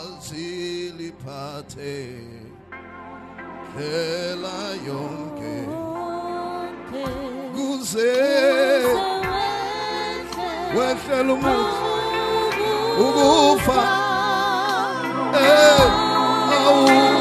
aziliphathe ndlela yonke. Kuze wehlela umuzi. ukufa. Eh awuliphathe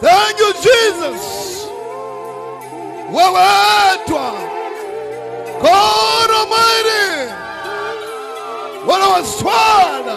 Thank you, Jesus. Wewetwa. God Almighty. Wana waswala.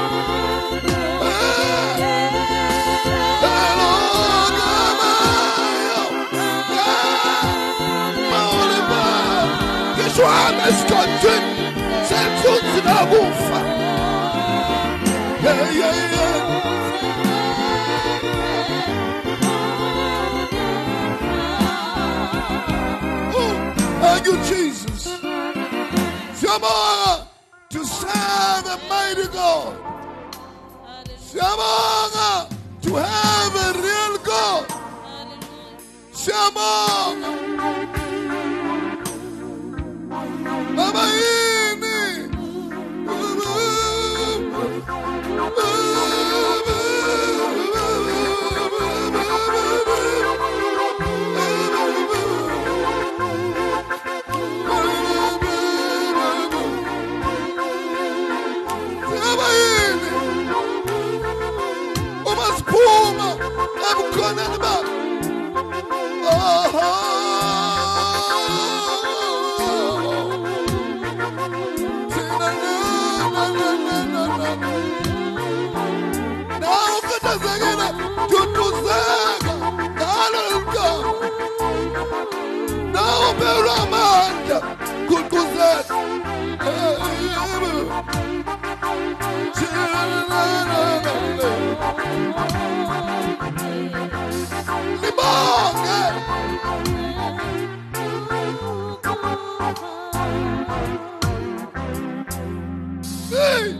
Esigodini senhlunzi nakufa yeah, yeah, yeah. Oh, thank you, Jesus. Siyabonga to serve a mighty God. Siyabonga to have a real God. Siyabonga. Amandla guquzeka libonge Hey!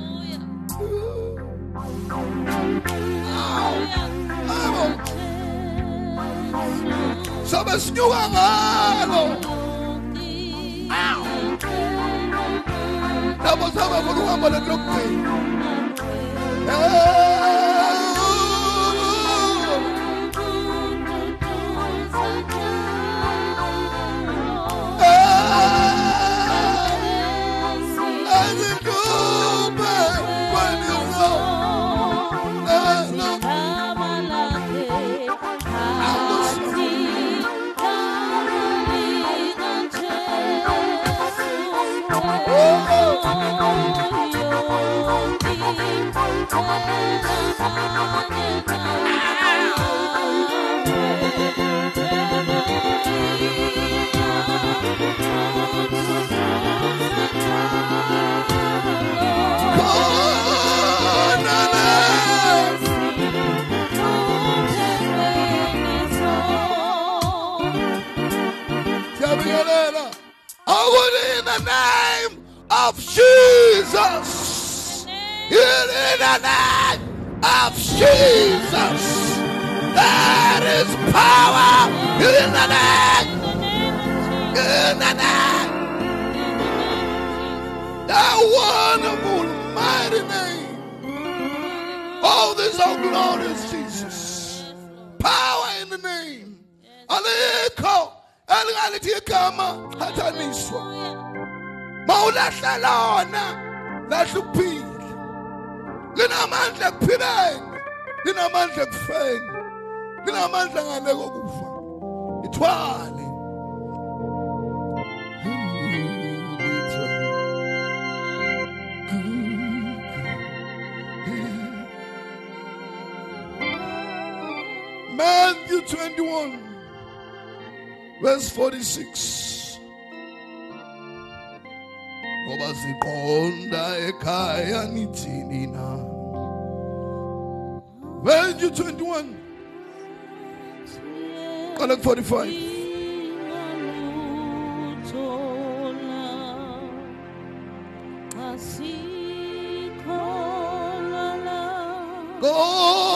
Labo sabe funa uhamba lekugcina Jesus. In the name of Jesus. There is power in the name. In the name. That wonderful mighty name. Oh, this so glorious Jesus. Power in the name. Alikho elingalithi igama hathaniswa. Mawulahla lona lahla ukuphila. Linamandla ekuphileni. Linamandla ekufeni. Linamandla ngale kokufa. Ithwale. Matthew 21, verse 46. Ngoba siqonda ekhaya nithini na. Matthew 21, qala ku 45. Ngoba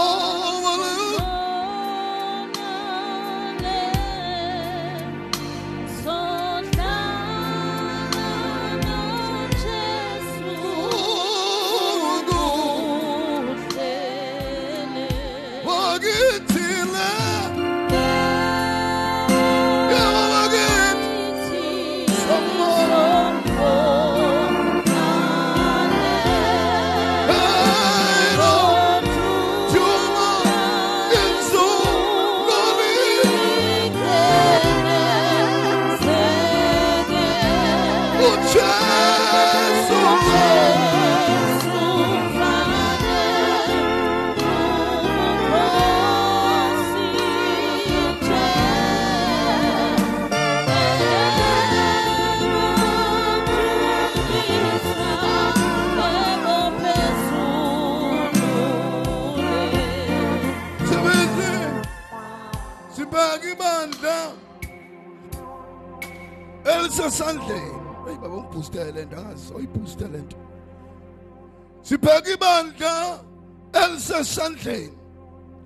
elisesandleni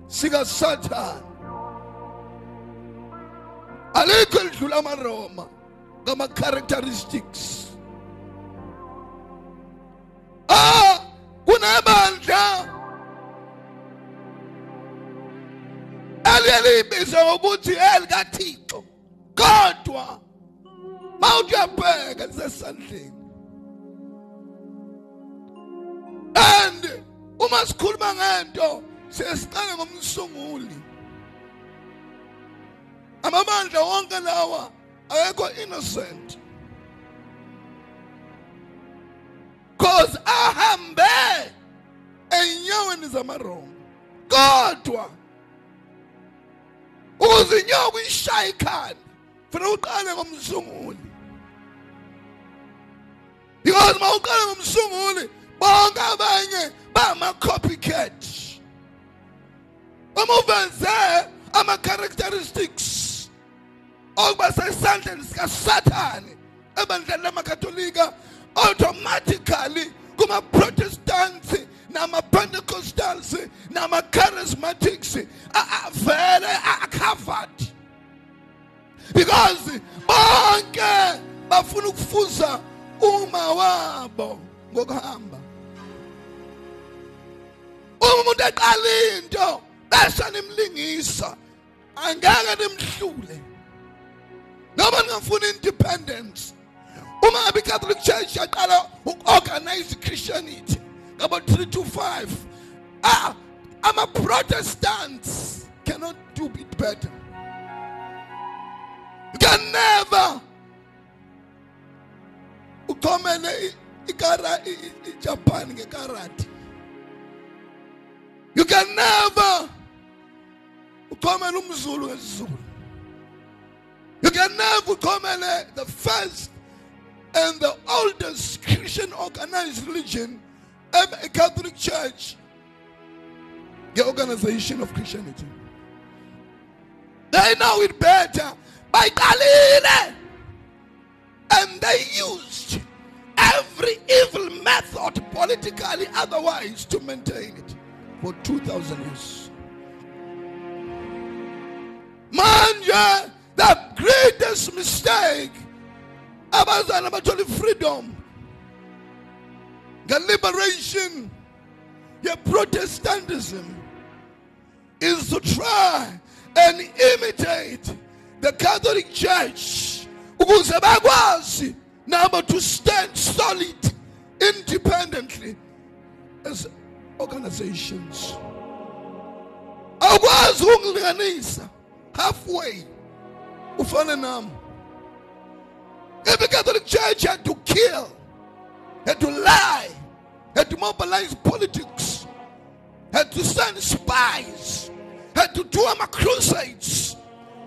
sikasathane alikho elidlula amaroma ngama-characteristics ah kunebandla eliyelibiza ngokuthi elikathixo kodwa mawuthi uyabheka lisesandleni uma sikhuluma ngento siyesiqale ngomsunguli. Amabandla wonke lawa akekho innocent. Cause ahambe enyaweni zamaroma kodwa ukuze inyoka uyishaye ikhanda fanele uqale ngomsunguli. Because uma uqale ngomsunguli bonke abanye bama-copycat uma uveze ama-characteristics okuba sesandleni sikasathane ebandleni lamakatolika automatically kuma-protestants nama-pentecostals nama-charismatics a vele a-covered because bonke bafuna ukufuza uma wabo ngokuhamba umuntu eqala into bese nimlingisa. Angeke nimhlule. Noma ningafuna independence. Uma ngabe i-catholic church yaqala uku-organize christianity ngabo 3 to 5 ah, ama-protestants cannot do it better. You can never uxhomele ikara ijapan ngekarati you can never uxhomele umzulu ngesizulu you can never uxhomele uh, the first and the oldest christian organized religion a catholic church the organization of christianity. They know it better by Galile. And they used every evil method, politically otherwise, to maintain it for 2,000 years. Manje, the greatest mistake abazana bathole freedom the liberation the protestantism is to try and imitate the catholic church ukuze bakwazi nabo to stand solid independently as organizations. Awukwazi ukungilinganisa. Halfway. Ufane nami. If the catholic church had to kill had to lie had to mobilize politics had to send spies had to do a crusades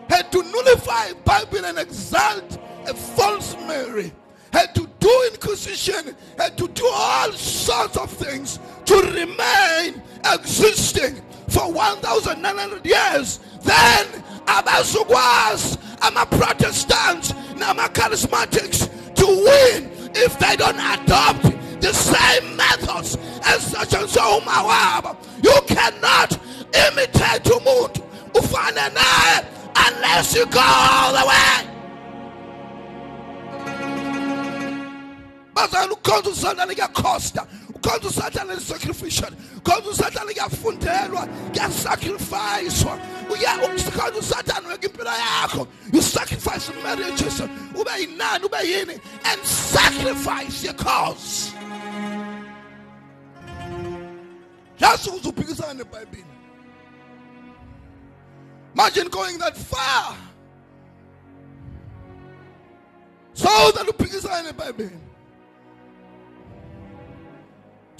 had to nullify bible and exalt a false mary had to do inquisition had to do all sorts of things to remain existing for 1900 years. Then abazukwas ama-protestants nama-charismatics to win if they don't adopt the same methods as such and so umawabo you cannot imitate umuntu ufane naye unless you go all the way bazala ukhonza usathane kuyakhosta ukhonza usathane lisacrificial ukhonza usathane kuyafundelwa kuyasacrificewa ukhonza usathane weka impilo yakho you sacrifice marriages ube yinani ube yini. And sacrifice your cause. Just ukuze uphikisane nebhayibhile imagine going that far. So that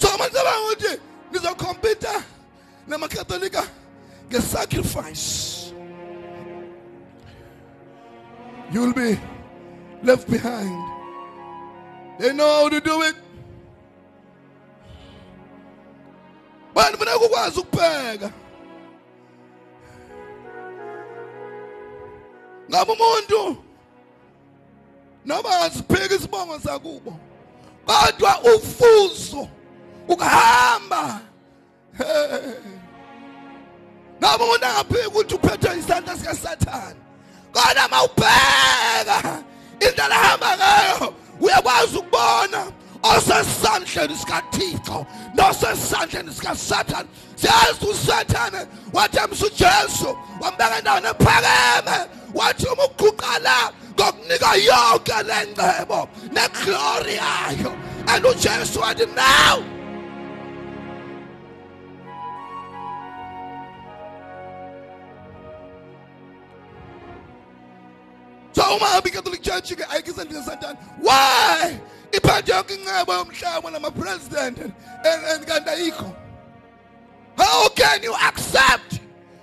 uphikisane nebhayibhile so manje banguthi nizokhompyutha namakatolika nge-sacrifice you'll be left behind. They know how to do it. Bantu funeka ukwazi ukupheka ngabe umuntu noma ngasibheka isibongo sakubo kodwa ufuzo ukuhamba noma umuntu angaphiki ukuthi uphethe isandla sikasathane kodwa mawubheka indlela ahamba ngayo uyakwazi ukubona osesandleni sikathixo nosesandleni sikasathane siyazi usathane wathembisa ujesu wambeka endaweni ephakeme wathi uma uguqa la ngokunika yonke le ngcebo neglori yayo. And ujesu wathi now uma ngabe i-catholic church ke ayikho isandleni sathane why? Iphathe yonke incebo yomhlaba nama-president and kanti ayikho how can you accept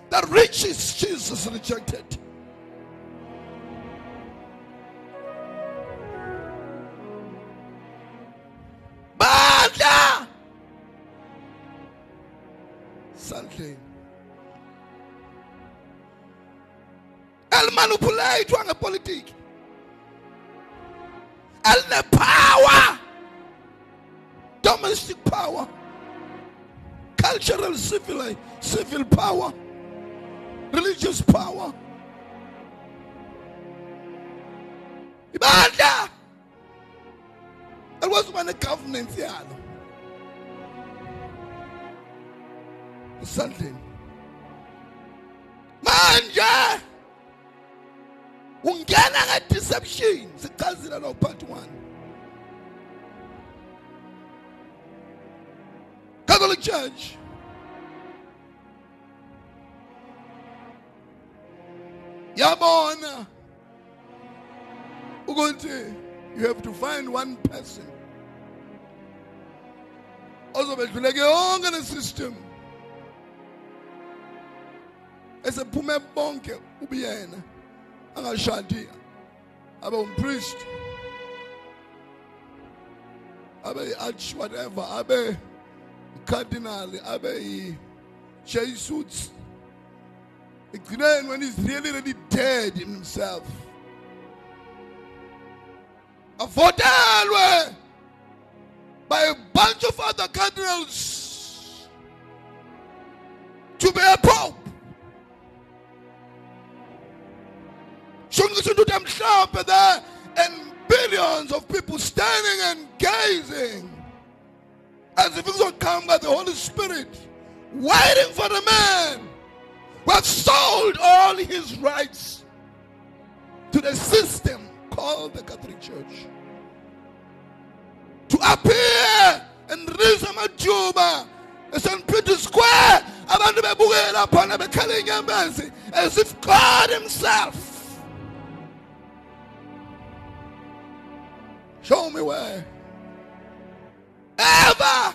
the riches jesus rejected? Bandla elimanipuleyithwa ngepolitiki elinepower domestic power cultural civil civil power religious power. Ibandla elikwazi ukuba ne-governance yalo esandleni manje ungena nge-deception sichazile lo part one. Catholic church. Yabona. Ukuthi you have to find one person. Ozobedluleke yonke le system. Esephume bonke ubuyena angashadi abe umpriest. Abe yi-arch whatever. Abe cardinal abe yi-jesuits ekugcineni when he's really really dead in himself. Avotelwe by a bunch of other cardinals to be a pope shonke them emhlophe there and billions of people standing and gazing as if it was to come by the Holy Spirit, waiting for the man who has sold all his rights to the system called the Catholic Church. To appear and raise in Rizamajuba, St. Peter's Square, abantu bebukela phana bekhala as if God himself Show me where. Ever.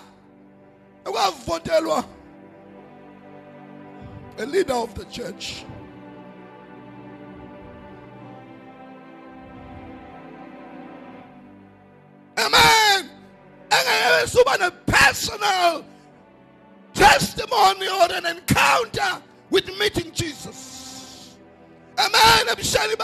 A leader of the church. Amen. Engeke suba a personal testimony or an encounter with meeting Jesus. Amen. Ebushani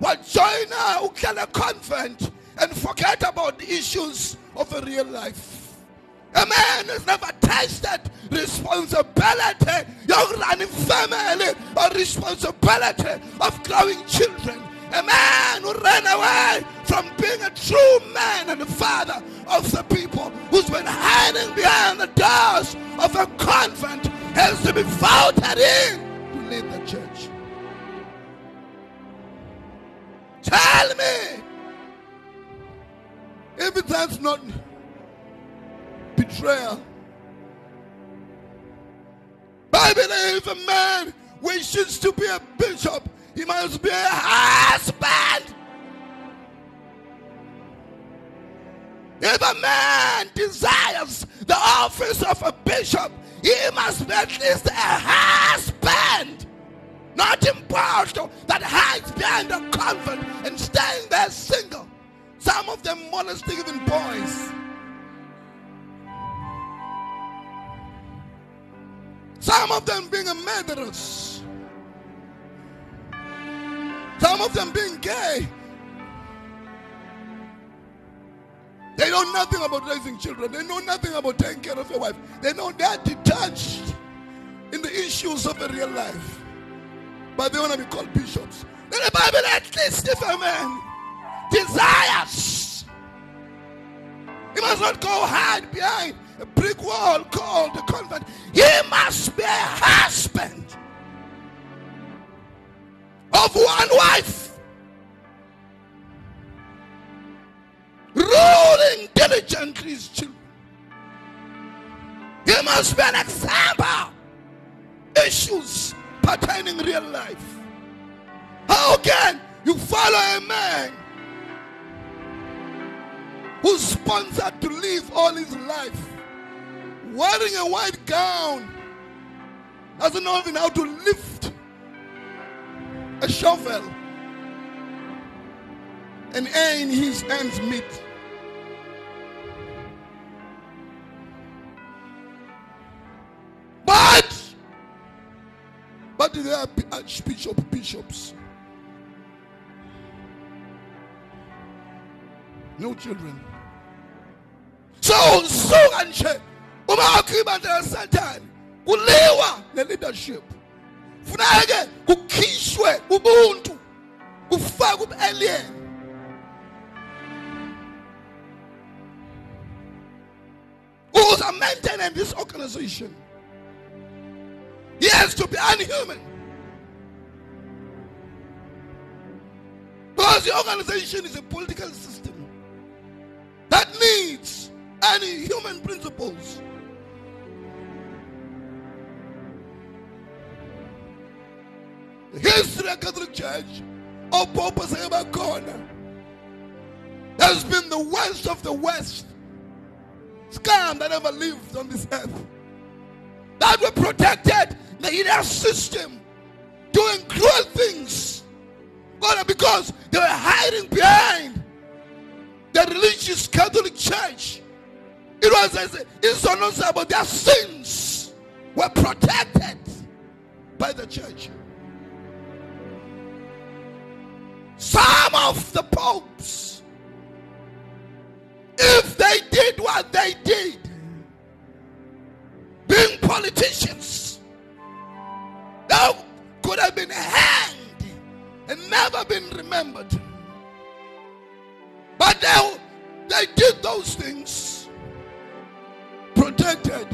bakhe owajoyina imonastery wajoyina ukuhlala convent and forget about the issues of a real life. A man has never tasted responsibility yokurun family or responsibility of growing children. A man who ran away from being a true man and a father of the people who's been hiding behind the doors of a convent has to be voted in to lead the church. Tell me if that's not betrayal. I believe a man wishes to be a bishop, he must be a husband. If a man desires the office of a bishop, he must be at least a husband. Not impostor that hides behind a convent and staying there single. Some of them molesting even boys. Some of them being murderers. Some of them being gay. They know nothing about raising children. They know nothing about taking care of a wife. They know they're detached in the issues of a real life. But they want to be called bishops. Then the Bible at least if a man desires, he must not go hide behind a brick wall called the convent. He must be a husband of one wife, ruling diligently his children. He must be an example. Issues pertaining real life. How can you follow a man who's sponsored to live all his life wearing a white gown, doesn't know even how to lift a shovel and aim his hands meet. But there are archbishop bishops. No children. So nje uma akibandla Satan kuliwa ne leadership. Funeke kukhishwe ubuntu kufakwe ubalien. Who's maintaining this organization? He has to be unhuman. Because the organization is a political system that needs any human principles. The history of Catholic Church, or Pope corner, has been the worst of the worst scum that ever lived on this earth. That were protected the inner system doing cruel things. God, because they were hiding behind the religious Catholic Church. It was as not about their sins were protected by the church. Some of the popes, if they did what they did, being politicians, they have been hanged and never been remembered. But they, they did those things protected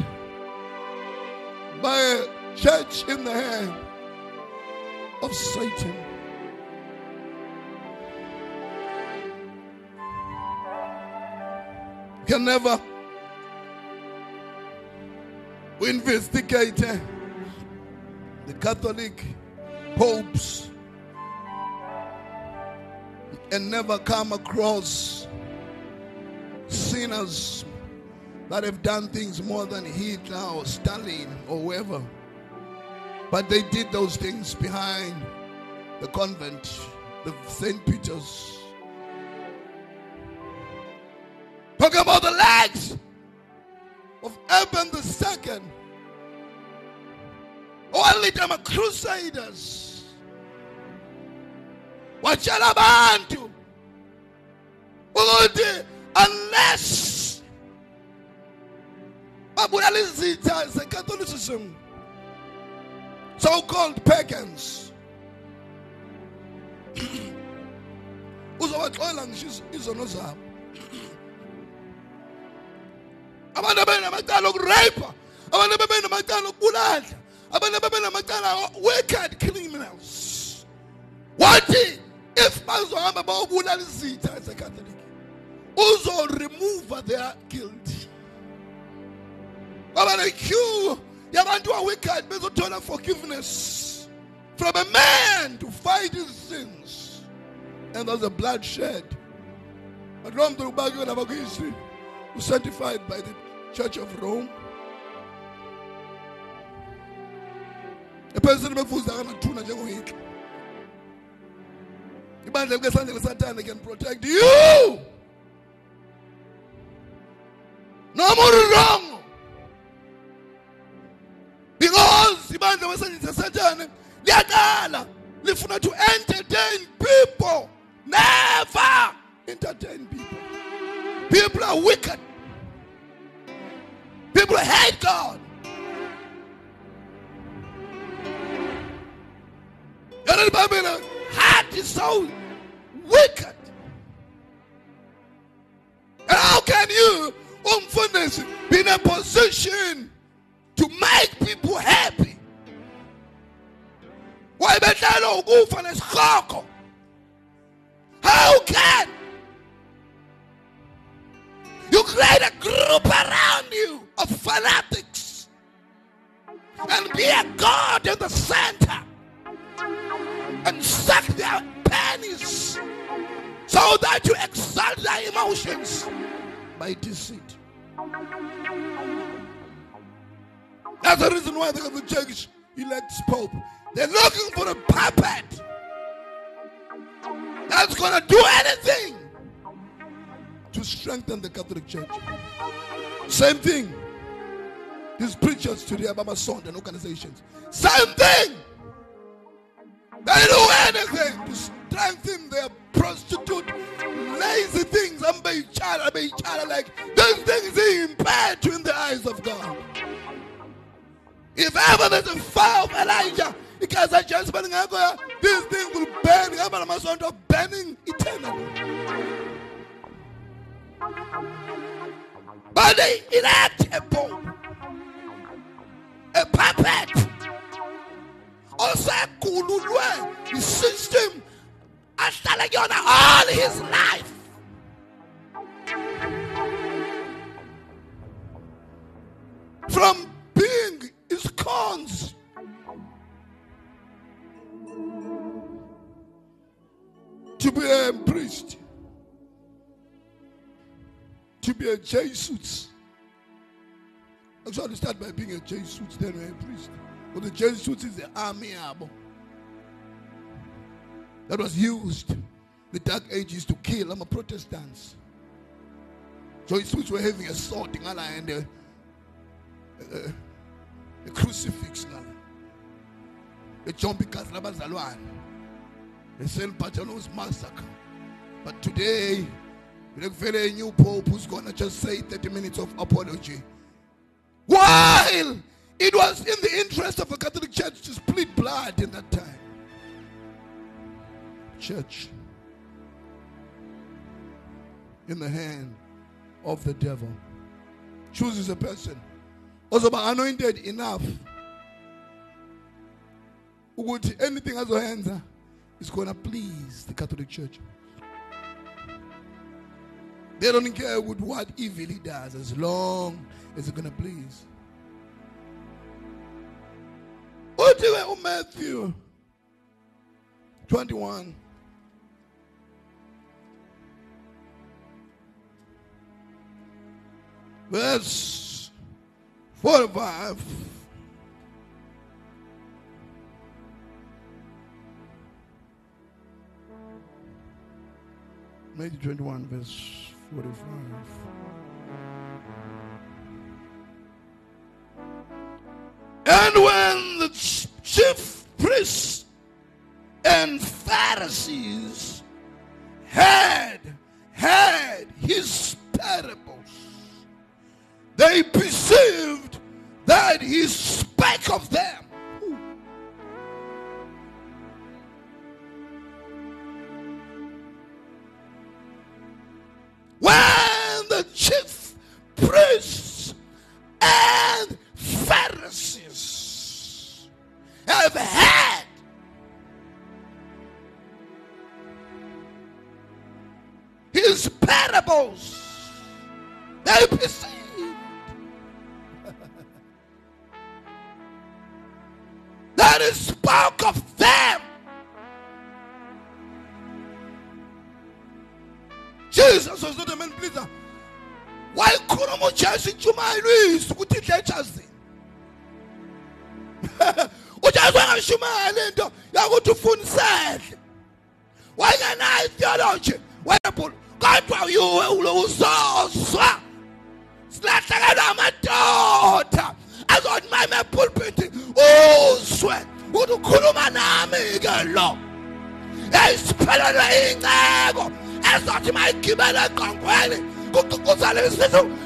by a church in the hand of Satan. Can never investigate the Catholic popes and never come across sinners that have done things more than Hitler or Stalin or whoever. But they did those things behind the convent, the St. Peter's. Talking about the legs of Eben the second. Them are crusaders. Watchala abantu ukuthi unless babulala izitha ze-catholicism so-called pagans. Uzobaxolela ngisho izono zabo. Abantu abenamacala okurape abantu abebenamacala okubulala abantu abebenamacala wicked criminals. Wathi if bazohamba bayobulala izitha zekatholiki uzo-remove their guilt. Kwaba ne-queue yabantu awicked bezothola forgiveness from a man to fight his sins. And there's a bloodshed. But lo muntu ubakiwe lapha kwi-history certified by the church of rome ephezulu befuza akanathuna njengohitler. Ibandla likesandla lesathane can protect you. Noma uri wrong. Because ibandla kwesandla sesathane liyaqala lifuna to entertain people. Never entertain people. People are wicked. People hate god heart is so wicked. And how can you on umfundisi be in a position to make people happy? Wayebehlala ukufa nesihloko? How can you create a group around you of fanatics and be a god in the center and suck their pennies so that you exalt their emotions by deceit. That's the reason why the Catholic Church elects Pope. They're looking for a puppet that's going to do anything to strengthen the Catholic Church. Same thing. These preachers today about my son and organizations. Same thing. They do anything to strengthen their prostitute, lazy things. I'm by child, I'm by child. Like those things are impaired in the eyes of God. If ever there's a fire of Elijah, because I just been uh, this thing will burn. I'm a son of burning eternally. But they enact a pope, a puppet osekhululwe i-system ahlale kuyona all his life from being his cons to be a priest to be a Jesuit. Actually, start by being a Jesuit, then a priest. The Jesuits is the army that was used the dark ages to kill I'm a Protestants. Jesuits were having a sword and a, a, a crucifix. The jumping The St. Bartholomew's massacre. But today, we have very new pope who's gonna just say 30 minutes of apology. While it was in the interest of a Catholic church to split blood in that time. Church in the hand of the devil chooses a person also by anointed enough ukuthi anything azoyenza is going to please the Catholic Church. They don't care with what evil he does as long as it's going to please. Uthiwe umatthew 21 verse 45 Matthew 21 verse 45 And when chief priests and Pharisees isifiso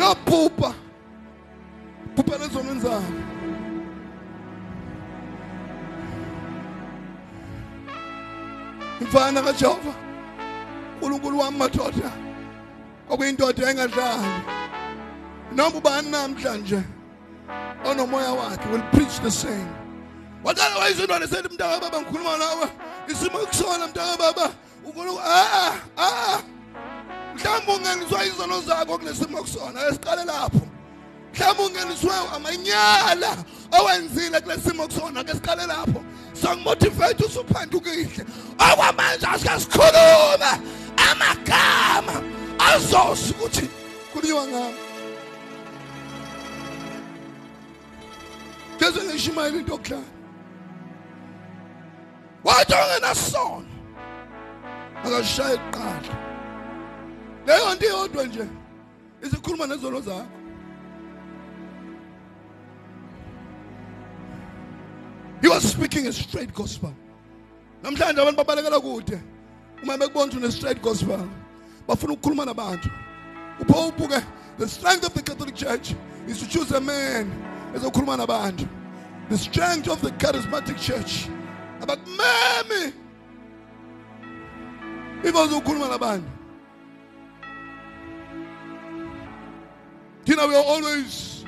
yaphupha phuphela ezonweni zami mfana kaJehova uNkulunkulu wami madoda okuyindoda engadlali. Noma ubani namhlanje onomoya wakhe will preach the same. Waqala wayizindwana esethi mntaka baba ngikhuluma nawe isimo kusona mntaka baba. Unkulunkulu ah ah. Mhlawumbe ungeniswa izono zakho kulesimo kusona esiqale lapho mhlawumbe ungeniswe amanyala owenzile kulesimo kusona ke siqale lapho sangimotivate usuphandukile okwamanje asike sikhulume amagama azosho ukuthi kuliwa ngami Keze ngishimayela into yokuhlala. Wathi ongenasono akashaya iqala. Leyo nto iyodwa nje isikhuluma nezono zakho. He was speaking a straight gospel. Namhlanje abantu babalekela kude. Uma bekubona une straight gospel, bafuna ukukhuluma nabantu. Upho ubuke the strength of the Catholic Church is to choose a man ezokhuluma nabantu. The strength of the charismatic church abakumemi ibazokhuluma nabantu. Tina, we are always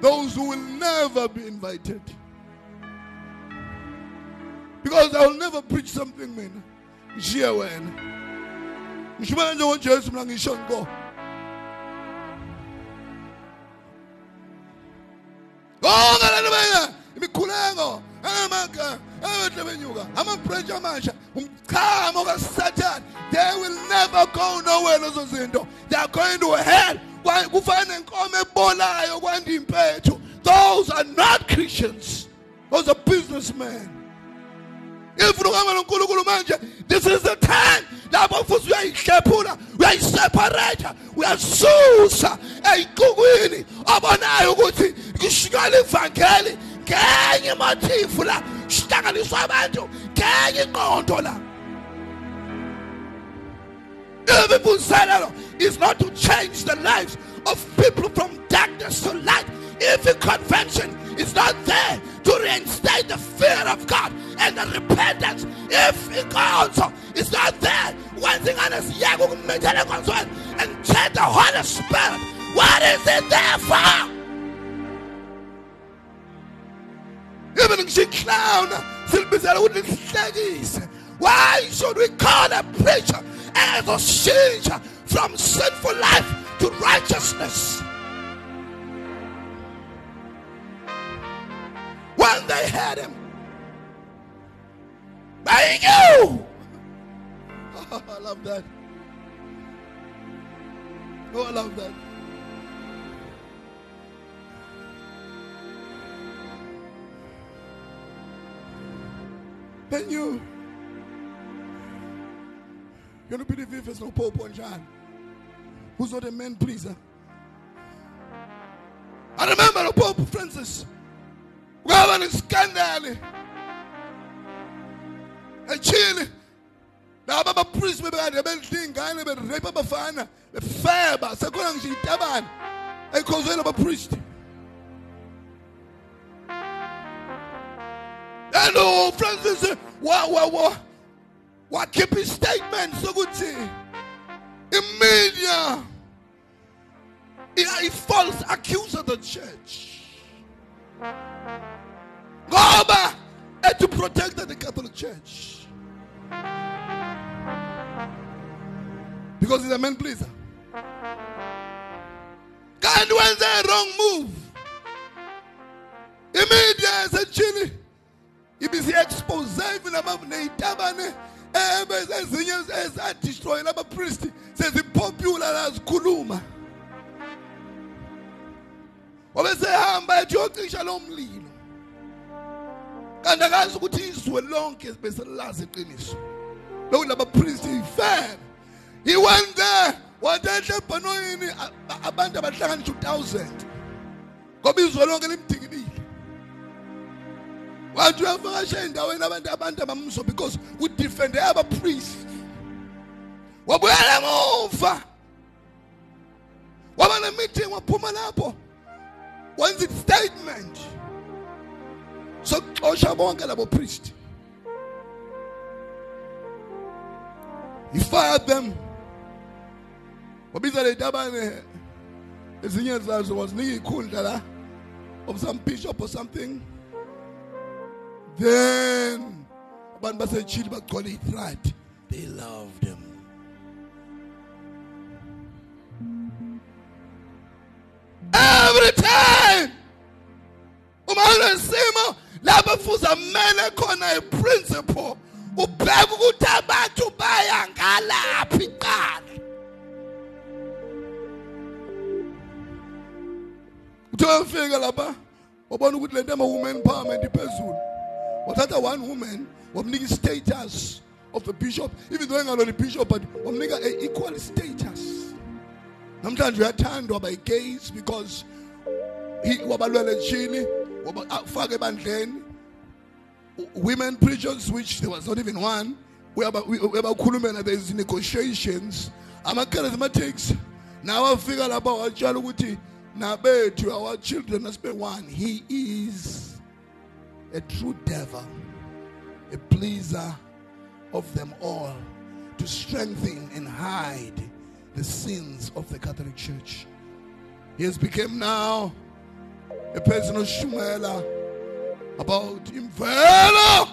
those who will never be invited. Because I will never preach something mina. Ngishiye wena. Ngishibona njengoJesu mina ngisho ngo. Konke lento bena imikhulengo amaka abahle benyuka ama-branch amasha umchamo kasathane they will never go nowhere lezo zinto they are going to hell Kwa- kufana nenkomo ebolayo kwanda impethu those are not christians. Those are businessmen. Ifuna ukuhamba nonkulunkulu manje. This is the time lapho futhi uyayihlephula uyayiseparata uyasusa ey'cukwini obonayo ukuthi kushikala ivangeli ngenye motifu la kuhlanganiswa abantu ngenye iqondo la. Impunselelo is not to change the lives of people from darkness to light. If a convention is not there to reinstate the fear of God and the repentance. If inkonzo is not there kwenzingane siyeke ukumethela enkonzweni and take the Holy Spirit. What is it there for? Even lisihlekise why should we call a preacher as a ezoshintsha from sinful life to righteousness. When they had him they knew oh, I love that. Oh I love that. They you, You're to believe if it's no Pope on John. Who's not a man pleaser? I remember Pope Francis. Kwaba nesikandali. Echile. Laba abapriest bebekade bedla ingane berape abafana befeba sekhona ngisho itabane ekhozweni abapriest. And oh Francis wa wa wa wakhipha istatement sokuthi imedia i false accuser the church. Ngoba and to protect the Catholic Church. Because he's a man pleaser. God wenze a wrong move? Imedia yasetshini ibisi-expose even ney'tabane ezinye ezadistroyela abapristi sezipopular la zikhuluma. Wabesehamba ethi yocisha lo mlilo. Kanti akazi ukuthi izwe lonke beselilazi iqiniso. Loku labapristi ifebe he went there watehle ebhanoyini abantu abahlanganisha u-thousand ngoba izwe lonke limdingibile wathi uyavakasha endaweni abantu abantu abamso because udefende abapriest wabuyela emuva waba ne-meeting waphuma lapho wenza i-statement sokuxosha bonke labo priest. He fired them wabiza letabane ezinye zazo wazinika ikhundla la. Of some bishop or something then abantu basechile bagcwele i-threat they loved him. Every time uma unesimo lapho futhi amele khona iprinciple ubheka ukuthi abantu baya ngalaphi qala uthe ufika lapha wabona ukuthi le nto ama-woman empowerment iphezulu wathatha one woman wamnika i-status of the bishop even though I'm not a bishop, but wamnika a-equal eh, status. Namhlanje uyathandwa by gays because he wabalwele chini ah, ebandleni. Women preachers which there was not even one uyabakhulumela there's negotiations. Ama-charismatics nawe afika lapha watshela ukuthi nabethu our channel. Now be to our children asibe one. He is a true devil a pleaser of them all to strengthen and hide the sins of the Catholic Church. He has become now a person of shumela about imvelo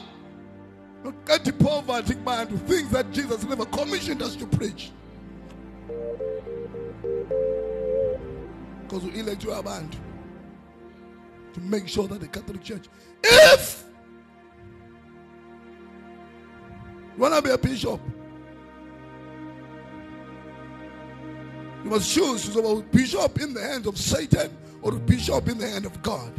nokuqeda poverty kubantu things that Jesus never commissioned us to preach. Because we elect abantu to make sure that the Catholic Church, if you want to be a bishop, You must choose to be bishop in the hands of Satan or a bishop in the hand of God.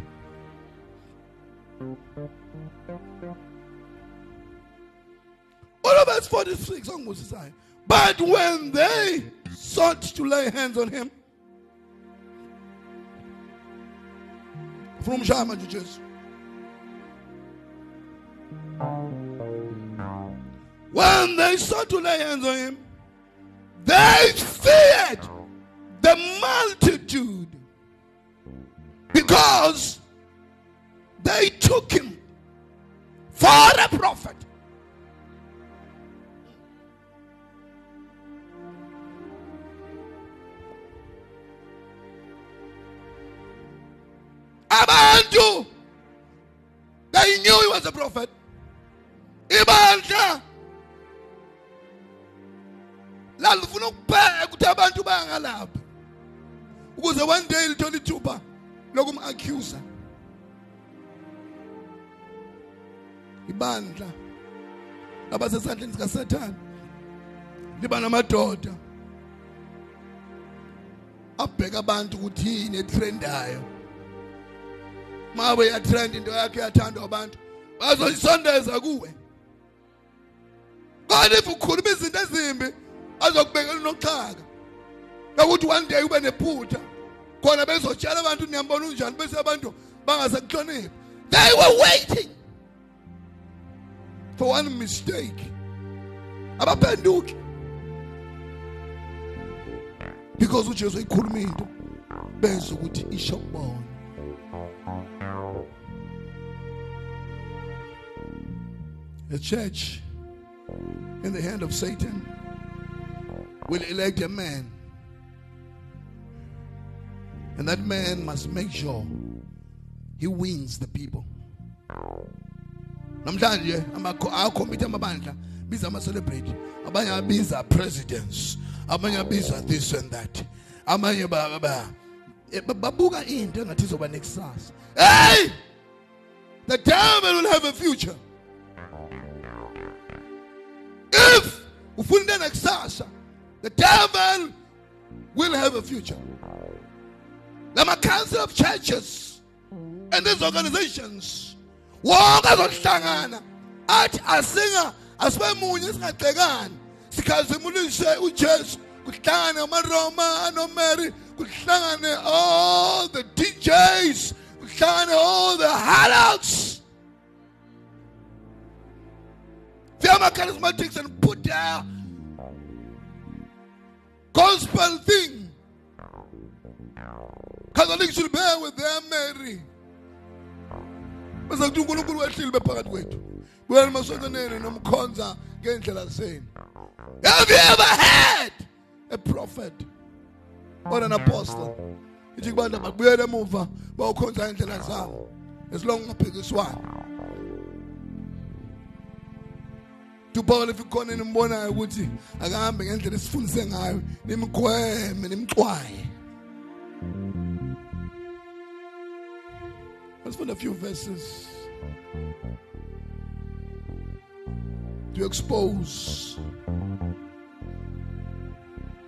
All of us 46 on Moses' side. But when they sought to lay hands on him, from Shama judges. When they sought to lay hands on him, they feared the multitude because they took him for a prophet. Abantu, they knew he was a prophet. Ibandla. Lalifuna ukupheka ukuthi abantu bangalapha. Ukuze one day lithola ithuba lokum-accuser. Ibandla. Abasesandleni sikasathane. Liba namadoda. Abheka abantu ukuthi yini etrendayo mabe yatrend into yakhe yathandwa abantu bazoyisondeza kuwe. Kodwa if ukhuluma izinto ezimbi azokubekela unoxhaka. Ukuthi one day ube nephutha khona bezotshela abantu niyambona unjani? Bese abantu bangasekuhloniphi they were waiting for one mistake. Abaphenduki. Because ujesu eyikhuluma into bezwe ukuthi isho kubona. The church in the hand of satan will elect a man. And that man must make sure he wins the people. namhlanje akhomithe amabandla biza ama-celebrate abanye abiza presidents abanye abiza this and that abanye eh, ba- Eh, babuka into engathi izoba nekusasa. Hey! The devil will have a future. If ufuna into enekusasa the devil will have a future. Lama council of churches and these organizations wonke azohlangana athi asinga asibe munye singagxekani sikhazimulise uJesu kuhlangane amaroma anomary kuhlangane all the DJs kuhlangane all the harlots the charismatics and put their gospel thing. Catholics should bear with their Mary. Bese kuthi uNkulunkulu wehlile bephakathi kwethu. Wena masonkoneni nomkhonza ngendlela zenu. Have you ever had a prophet or an apostle. Ithi kubantu bakubuyele emuva bawukhonza indlela zabo as long ungaphikiswana Paul if ikhona enimbonayo ukuthi akahambe ngendlela esifundise ngayo nimgweme nimxwaye. Let's find a few verses. To expose.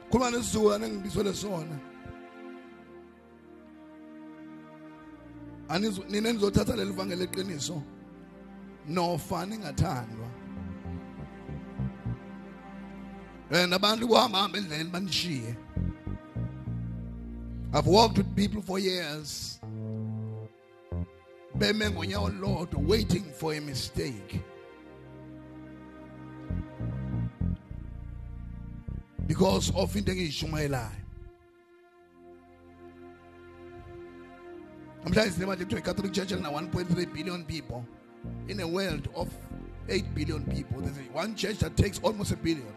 Khuluma engibizwele sona. Nina nizothatha leli vangeli leqiniso. Nofa ningathandwa. And abantu kuhamba hamba endleleni banishiye. I've walked with people for years. beme ngonyawo lodwa waiting for a mistake because of into engiyishumayelayo namhlanje sinemali ekuthiwa i-catholic church elina 1.3 billion people. In a world of 8 billion people there's a- one church that takes almost a billion.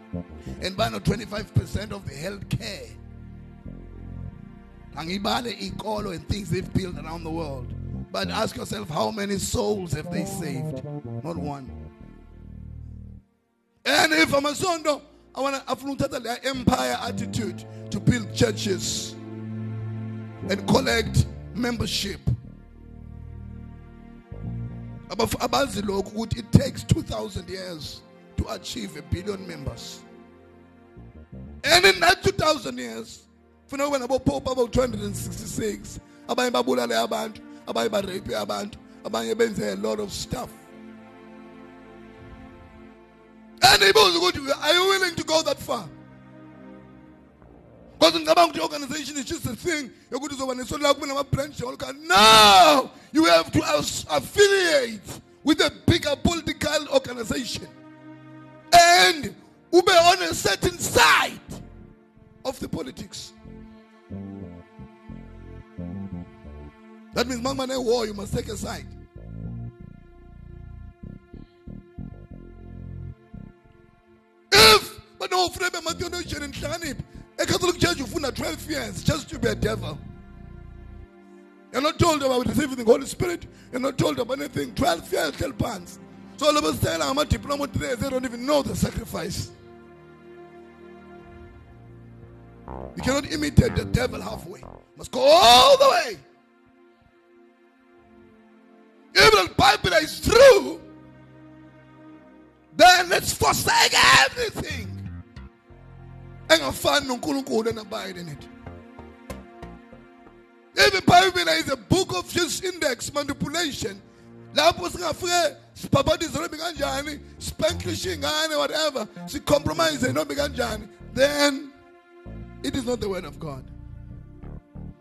And by now 25% of the health care angibale ikolo and things they've built around the world. But ask yourself how many souls have they saved? Not one. And if amasondo i want to ukuthatha le empire attitude to build churches and collect membership. Abazi lokhu ukuthi it takes 2000 years to achieve a billion members. And in that 2000 years funa kube nabopope abawu-266 abanye babulale abantu abanye barape abantu abanye benze a lot of stuff ibuza ukuthi are you willing to go that far? Because ngicabanga ukuthi i-organization is just a thing yokuthi uzoba nesonto lakho kube nama-branch olka no you have to affiliate with a bigger political organization. And ube on a certain side of the politics. That means mangumane war you must take a side banofuna bema-theologian nihlakaniphi ecatholic church ufunda 12 years just to be a devil. You're not told about receiving the holy spirit. You're not told about anything. 12 years hleli phansi so labo sitayela a diploma today. They don't even know the sacrifice. You cannot imitate the devil halfway. You must go all the way. If the bible is true then let's forsake everything engafani nonkulunkulu and abide in it bible is a book of just index manipulation lapho singafike sibhabhadise nomi kanjani spanklishe ingane whatever sicompromise nomi kanjani then it is not the word of god.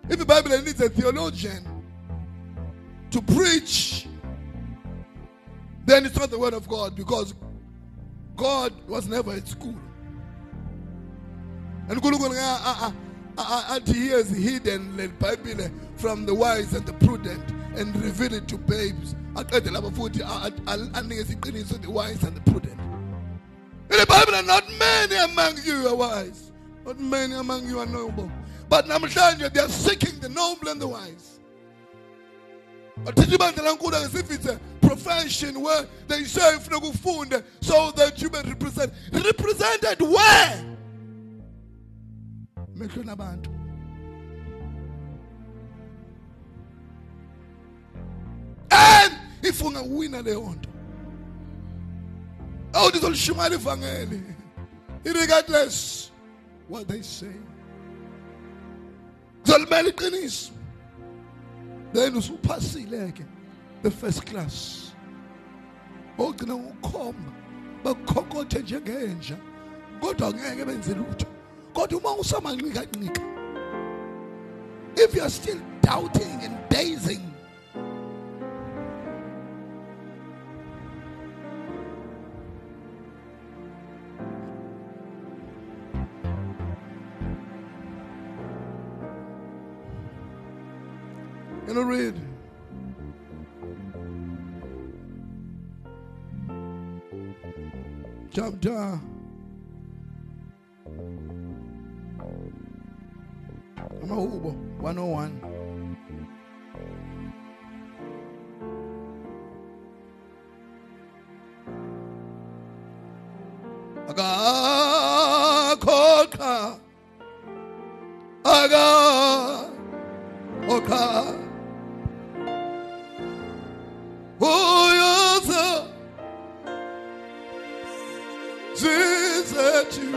If the bible needs a theologian to preach then it's not the word of god because god was never at school unkulunkulu nga- a- a- a- a- athi he has hidden the bible from the wise and the prudent and revealed it to babes. Aqede labo futhi anikeze iqiniso the wise and the prudent. In the bible not many among you are wise. Not many among you are noble. But namhlanje they are seeking the noble and the wise. Athithi ibandla lankulu if it's a profession where they say funeka ufunde so that you may represent. Represented where emehlweni abantu and if ungawina leyo nto owu ndizolishumayela ivangeli regardless what they say. Kuzolimela iqiniso. Then usuphasile ke the first class. Ogcina ngokukhomba bakukhokothe njengenja kodwa ngeke benze lutho if you are still doubting and dazing You know, read. Chapter. Amahubo 101. Akakhoqa akakhoqa uyoza zizethu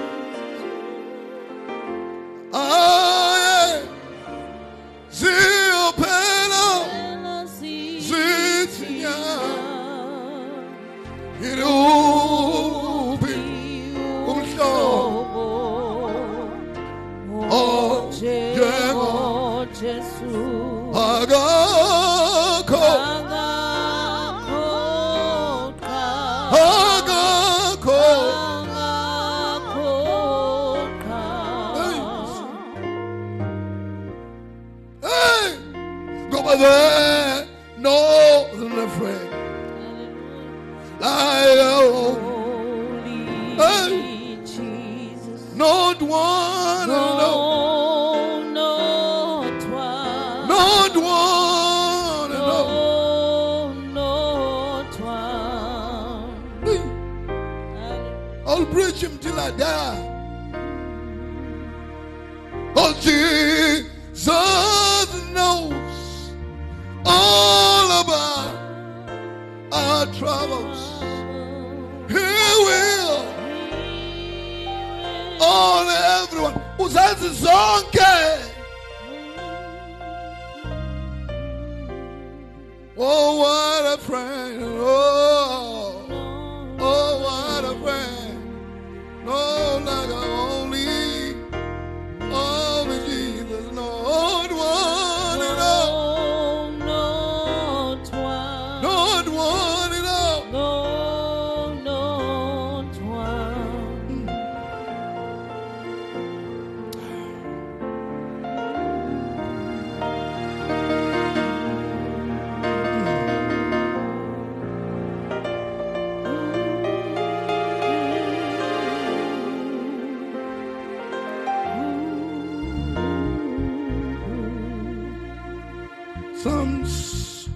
Psalms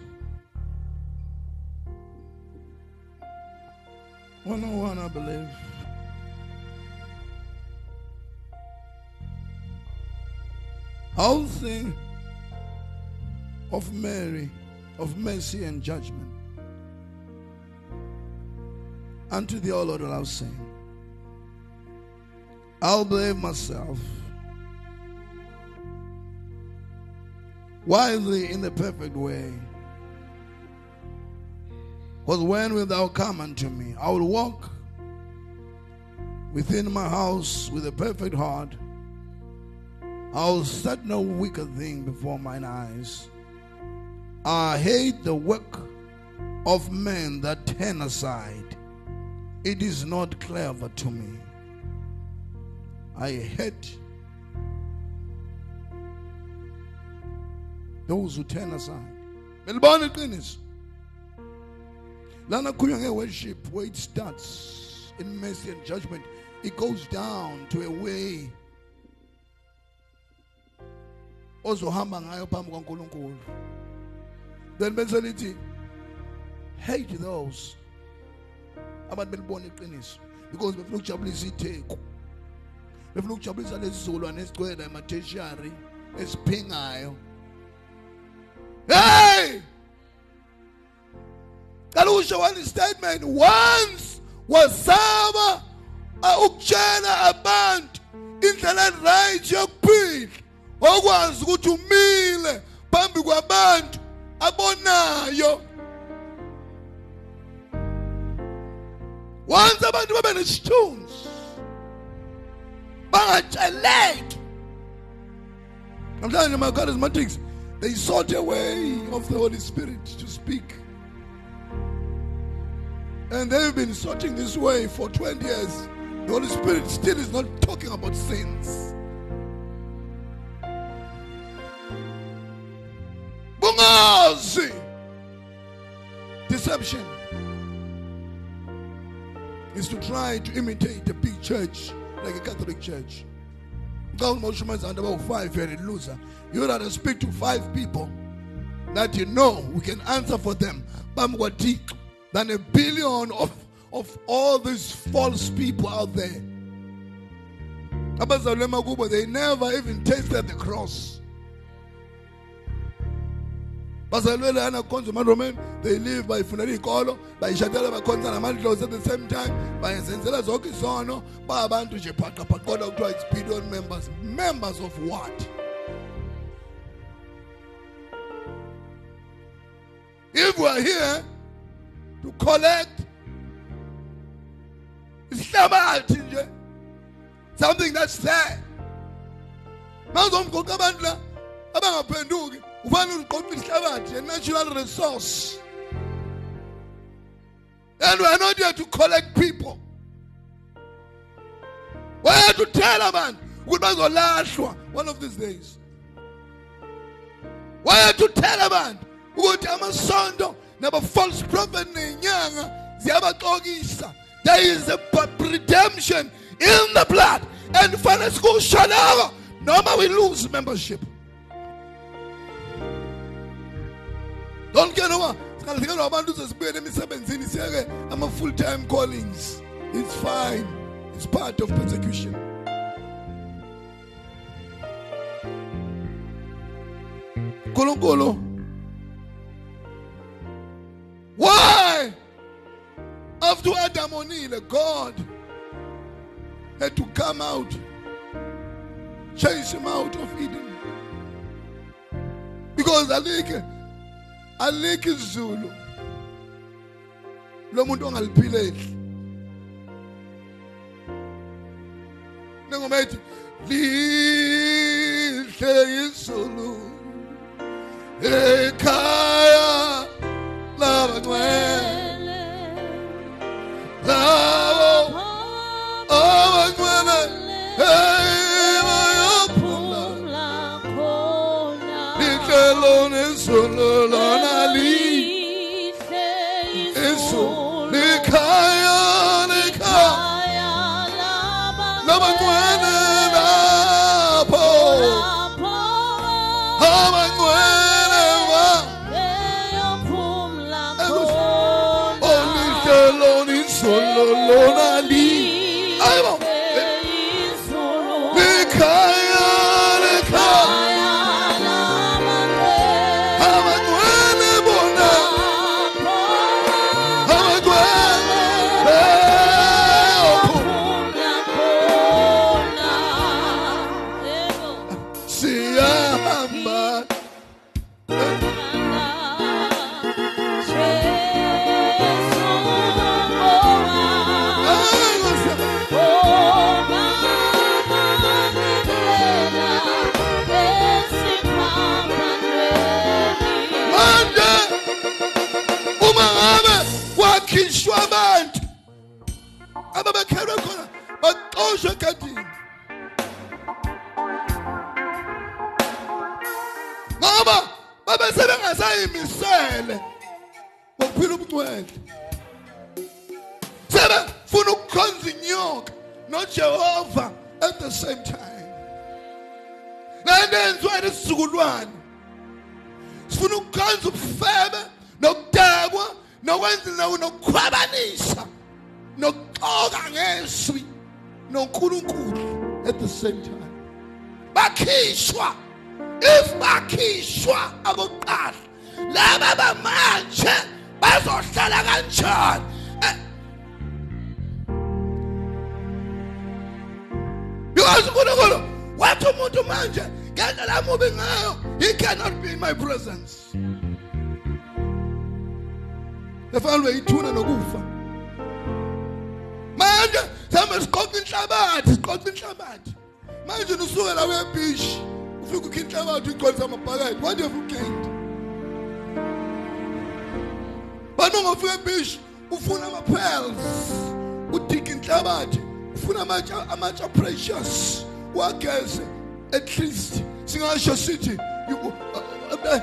101, I believe. I'll sing of Mary, of mercy and judgment. Unto thee, O Lord, will I sing. I'll blame myself wisely in the perfect way. Because when wilt thou come unto me? I will walk within my house with a perfect heart. I will set no wicked thing before mine eyes. I hate the work of men that turn aside. It is not clever to me. I hate those who turn aside. Melibona iqiniso. Lana kukhulunywa nge-worship where it starts in mercy and judgment. It goes down to a way ozohamba ngayo phambi kwaNkulunkulu. Then lithi hate those abantu belibona iqiniso because befuna ukujabulisa itheku. Befuna ukujabulisa lesizulwane esigcwele ematertiary esiphingayo. Hey! qala ukusho one statement. Once wazama ukutshela abantu indlela right yokuphila. Okwazi ukuthi umile phambi kwabantu abonayo. Once abantu babe nesithunzi bangatsheleki. Namhlanje my charismatics they sought a way of the holy spirit to speak. And they've been searching this way for 20 years. The holy spirit still is not talking about sins. Bungazi! Deception is to try to imitate a big church like a Catholic church. God and about five you're a loser. You rather speak to five people that you know we can answer for them than a billion of, of all these false people out there. They never even tasted the cross. Bazalwele anakhonza ama-roman they live bayifundela iy'kolo bayishadela bakhonza namadlozi at the same time bayenzenzela zonke izono. Bayabantu nje phaqaphaqa kodwa kuthiwa it's billion members. Members of what? If we are here to collect isihlabathi nje something that's there. Mawuzomgoqa abantu la abangaphenduki kufanele uqoqe isihlabathi a natural resource? And we are not here to collect people. We're here to tell abantu ukuthi bazolahlwa one of these days. We're here to tell abantu ukuthi amasonto naba-false prophet ney'nyanga ziyabaxokisa. There is a redemption in the blood. And fanele sikusho lako noma we lose membership don't care noma singalahlekelwa abantu uze sibuyele emisebenzini siyeke ama-full time callings. It's fine. It's part of persecution. Nkulunkulu why? After adam onile god had to come out chase him out of eden. Because alike alikho izulu lo muntu ongaliphileli nengoma ethi lihle izulu ekhaya bakhishwa if bakhishwa abokuqala laba bamanje bazohlala Eh, because uNkulunkulu wathi umuntu manje ngendlela amubi ngayo he cannot be in my presence. Efanele uyithuna nokufa manje sami siqoqa inhlabathi siqoqa inhlabathi manje usuke la webeach ufika ukhe inhlabathi igcwalisa amabhakede what have you gained bani ungafika ebeach ufuna ama-pearls. Udika inhlabathi. Ufuna amatshe precious. Wageze at least. Singasho sithi you- uh, uh,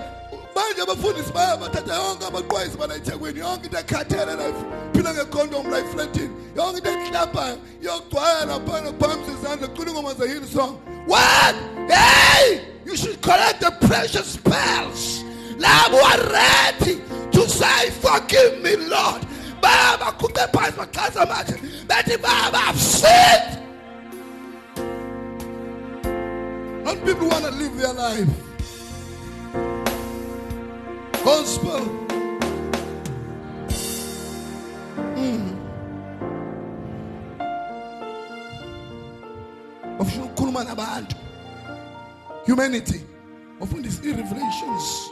manje abafundisi bathatha yonke abaqwayisi bala ethekwini yonke into ekhathele la phila ngecondom la iflatini yonke into eklaphayo yokugcwala laphana kuphakamisa izandla kucula ingoma zehini song what hey you should collect the precious pearls labo are ready to say forgive me lord. Baba kuqe phansi baxhasa manje bethi baba i've sinned. Not people want to live their life? Gospel. Mm. ufuna ukukhuluma nabantu humanity ufundisa these revelations.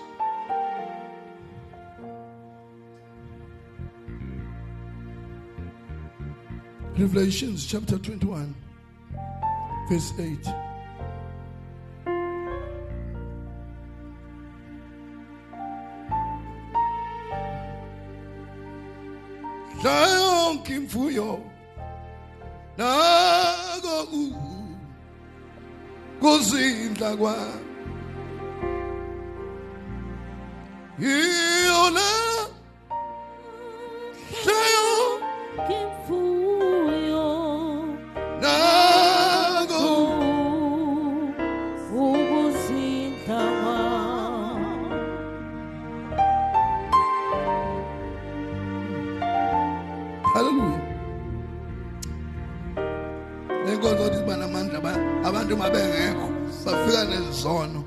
Revelations chapter 21, verse 8. Yonke imfuyo kuzindla kwa yona shayo Kimfuyo nako. Ukuzindama haleluya lenkonzo ukuthi aba- abantu mabengekho bafika nezizono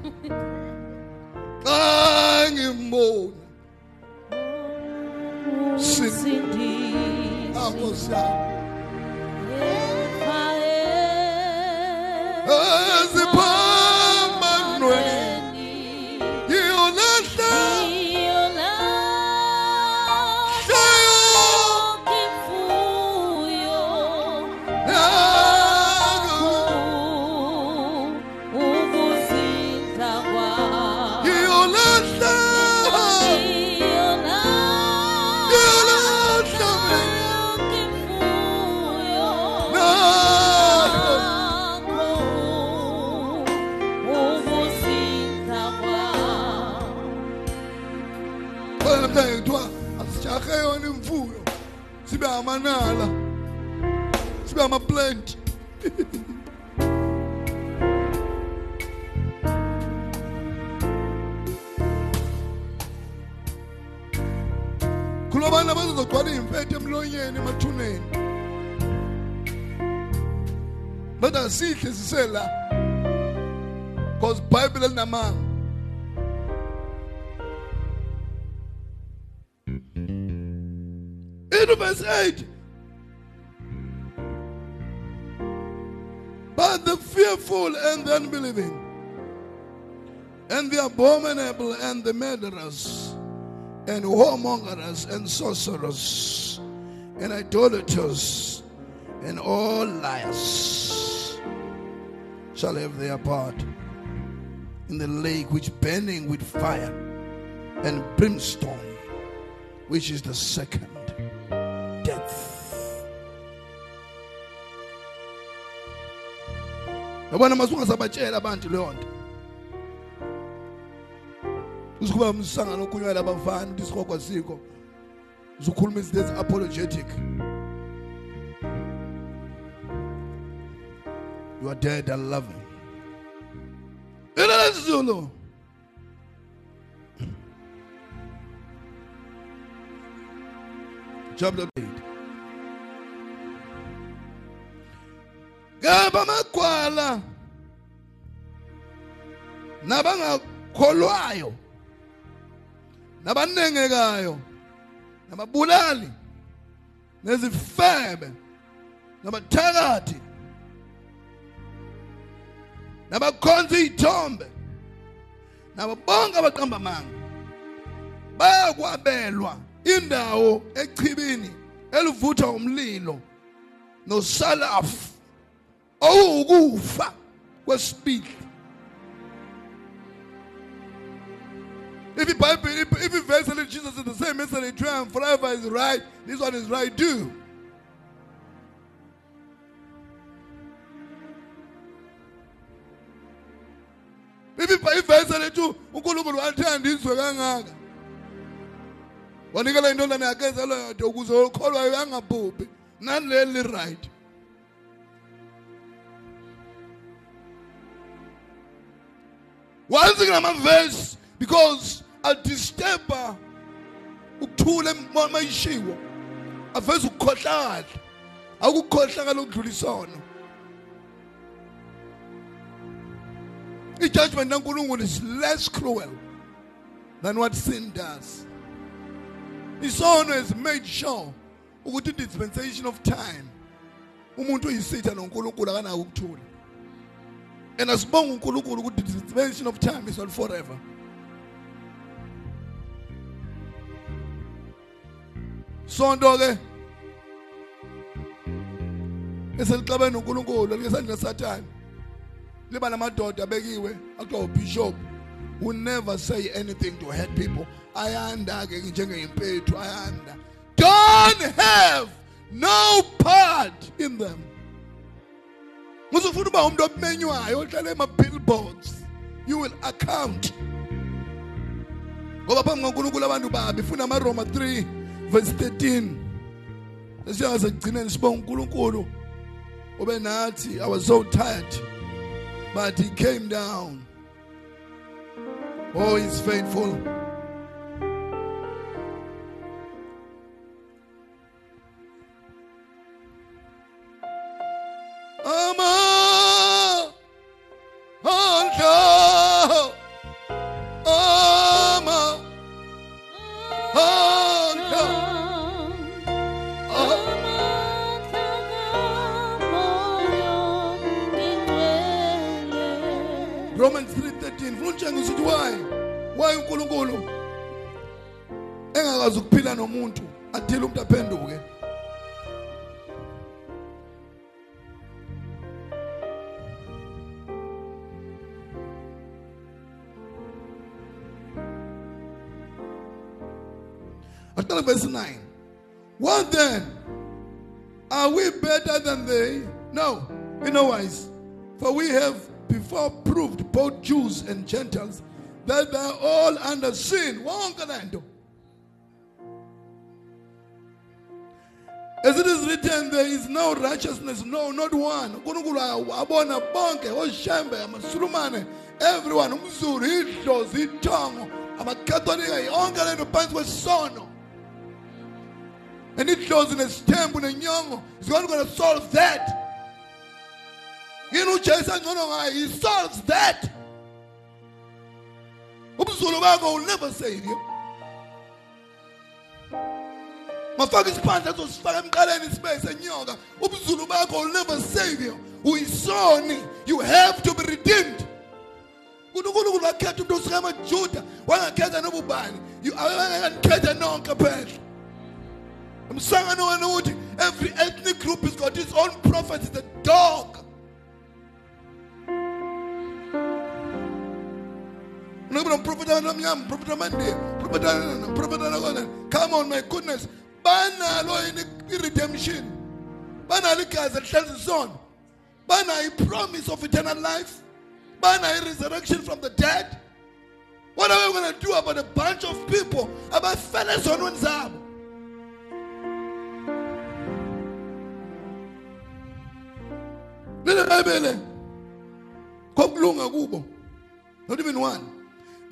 and the murderers and whoremongers and sorcerers and idolaters and all liars shall have their part in the lake which burning with fire and brimstone which is the second death. Yabona abantu leyo nto usukuba umsangano okhulunywa labafana ukuthi isihogo sikho uzukhuluma izinto ezi-apologetic. You are dead and loving. Ilalela isizulu chapter 8 kepha amagwala nabangakholwayo nabanengekayo nababulali nezifebe nabathakathi nabakhonza iy'thombe nabo bonke abaqamba amanga bayakwabelwa indawo echibini elivuthwa umlilo nosalafu owukufa kwesibili. If the Bible, if, if the verse said Jesus is the same yesterday, and forever is right, this one is right too. Said too, uNkulunkulu wathanda izwe kangaka. Wanikela intondana yakhe ezelwe yodwa ukuze okholwayo angabhubhi. Again, I'm a verse because adisturba ukuthula mayishiwo aveza ukukhohlakala. Akukhohlakala okudlula isono. I-judgment kankulunkulu is less cruel than what sin does. Isono has made sure ukuthi i-dispensation of time umuntu uyisitha nonkulunkulu akanako ukuthula. And asibonga unkulunkulu ukuthi dispensation of time is not forever. Sonto ke eselixabene uNkulunkulu ngesandla sathane liba namadoda abekiwe akuthiwa ubishop who never say anything to hurt people. Ayanda ke njengeimpethu ayanda. Don't have no part in them. Ngizofuna uba umuntu omenywayo ohlala ema-billboards you will account. Ngoba phambi kankulunkulu abantu babi funa amaroma 3 verse 13 sesiyaze kugcineni sibonga unkulunkulu. Ube nathi i was so tired but he came down. Oh he's faithful verse 9. What then? Are we better than they? No, in no wise. For we have before proved both Jews and Gentiles that they are all under sin. As it is written, there is no righteousness, no, not one. Abona everyone and idlozi nesithembu nenyongo is God going to solve that. Yini ujesu angcono ngayo he solves that. Ubuzulu will never save you. My father's pants mafaka isiphandla ezosifaka emqaleni sibe senyoka ubuzulu bakho will never save you. Uyisoni. You have to be redeemed. Unkulunkulu wakhetha umuntu osuka emajuda wangakhetha nobubani You- akanikhethe nonke uthi every ethnic group has got its own prophet It's a dog. Come on, my goodness. Banalo i-redemption. Banalo igazi elihlezi isono. Banayo i-promise of eternal life. Banayo i-resurrection from the dead. What are we going to do about a bunch of people about abafele ezonweni zabo? Kubo. Not even one.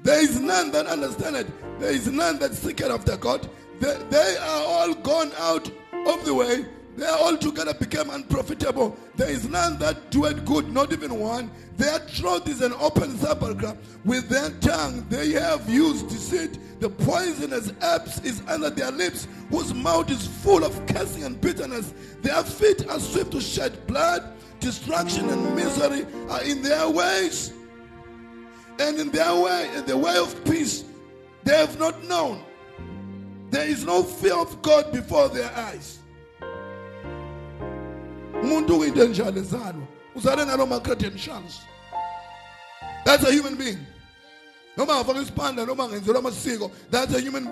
There is none that understand it. There is none that seeketh after God. They, they are all gone out of the way. They all together became unprofitable. There is none that doeth good, not even one. Their throat is an open sepulchre. With their tongue they have used deceit. The poisonous herbs is under their lips, whose mouth is full of cursing and bitterness. Their feet are swift to shed blood. Destruction and misery are in their ways. And in their way, in the way of peace, they have not known. There is no fear of God before their eyes. that's a human being that's a human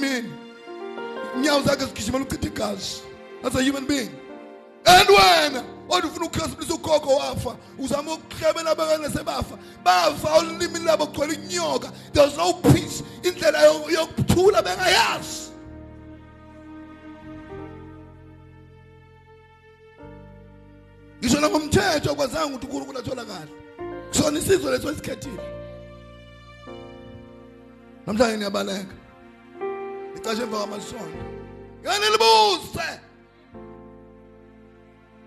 being that's a human being and wena othi ufuna ukukhasibilisa ugogo wafa uzama ukuhlebela abakane sebafa. Bafa olimini labo kugcwele inyoka. There's no peace. Indlela yo- yokuthula bengayazi. Ngisho nangomthetho kwazanga ukuthi unkulunkulu atholakala kusona isizwe leso esikhethile. Namhlanje niyabaleka. Icashe emva kwamasonto ngane libuse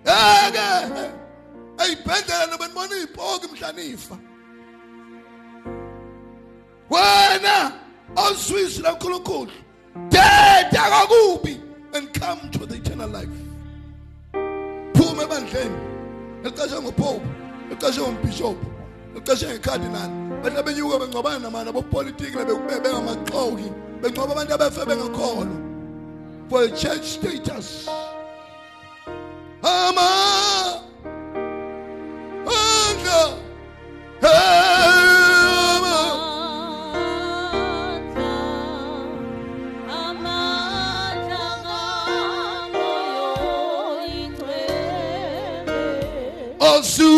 Eke ayibhendela nobenibona iziphoka imhlanifa. Wena oswisi laNkulunkulu, deda kakubi and come to the eternal life. Phuma ebandleni, ecashe ngopope, ecashe ngombishop, ecashe ngecardinal. Bathi abenyuka bengcobana namana bopolitiki bebengamaxoki, bengcoba abantu abefe bengakholwa. For a church status. Ama asu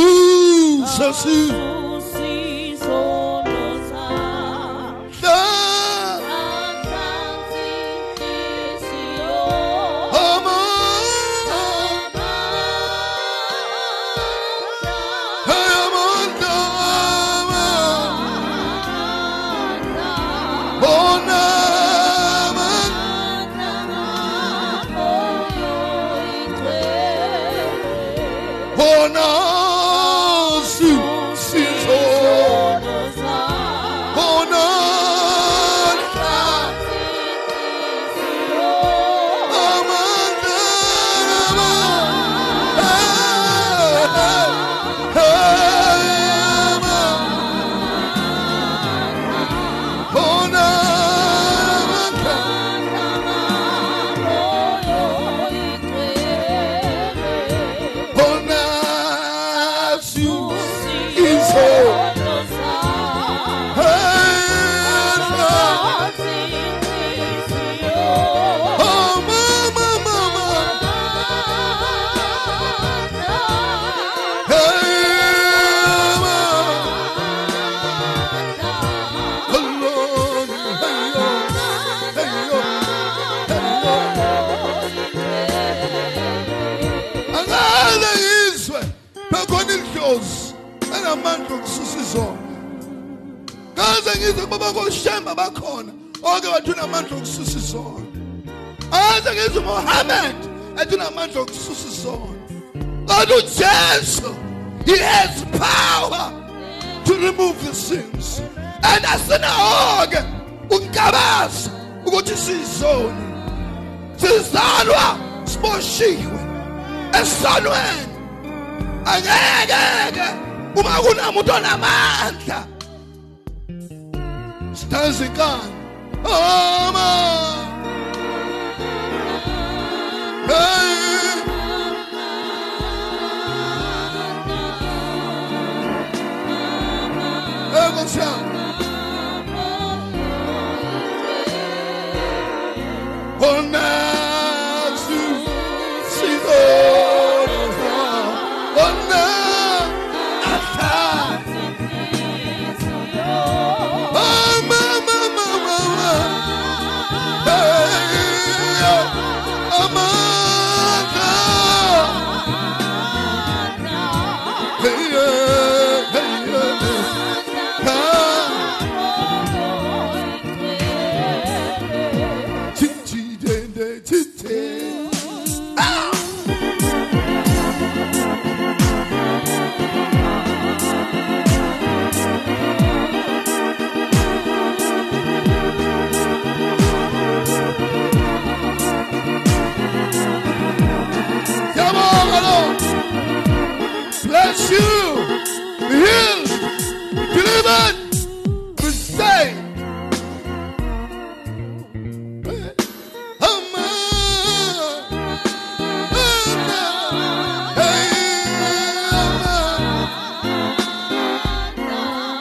ngaze ngizwe baba koshemba bakhona. Oke wathi unamandla okususa izona ngaze ngizwe Muhammad ethi unamandla okususa izona kodwa uJesu he has power to remove the sins. And asinawo-ke ukukabaza ukuthi siyizoni sizalwa siboshiwe esonweni angeke uma kunamuntu onamandla sidazi inkani oma hey. Emotion. Onazu Bless you. Heal.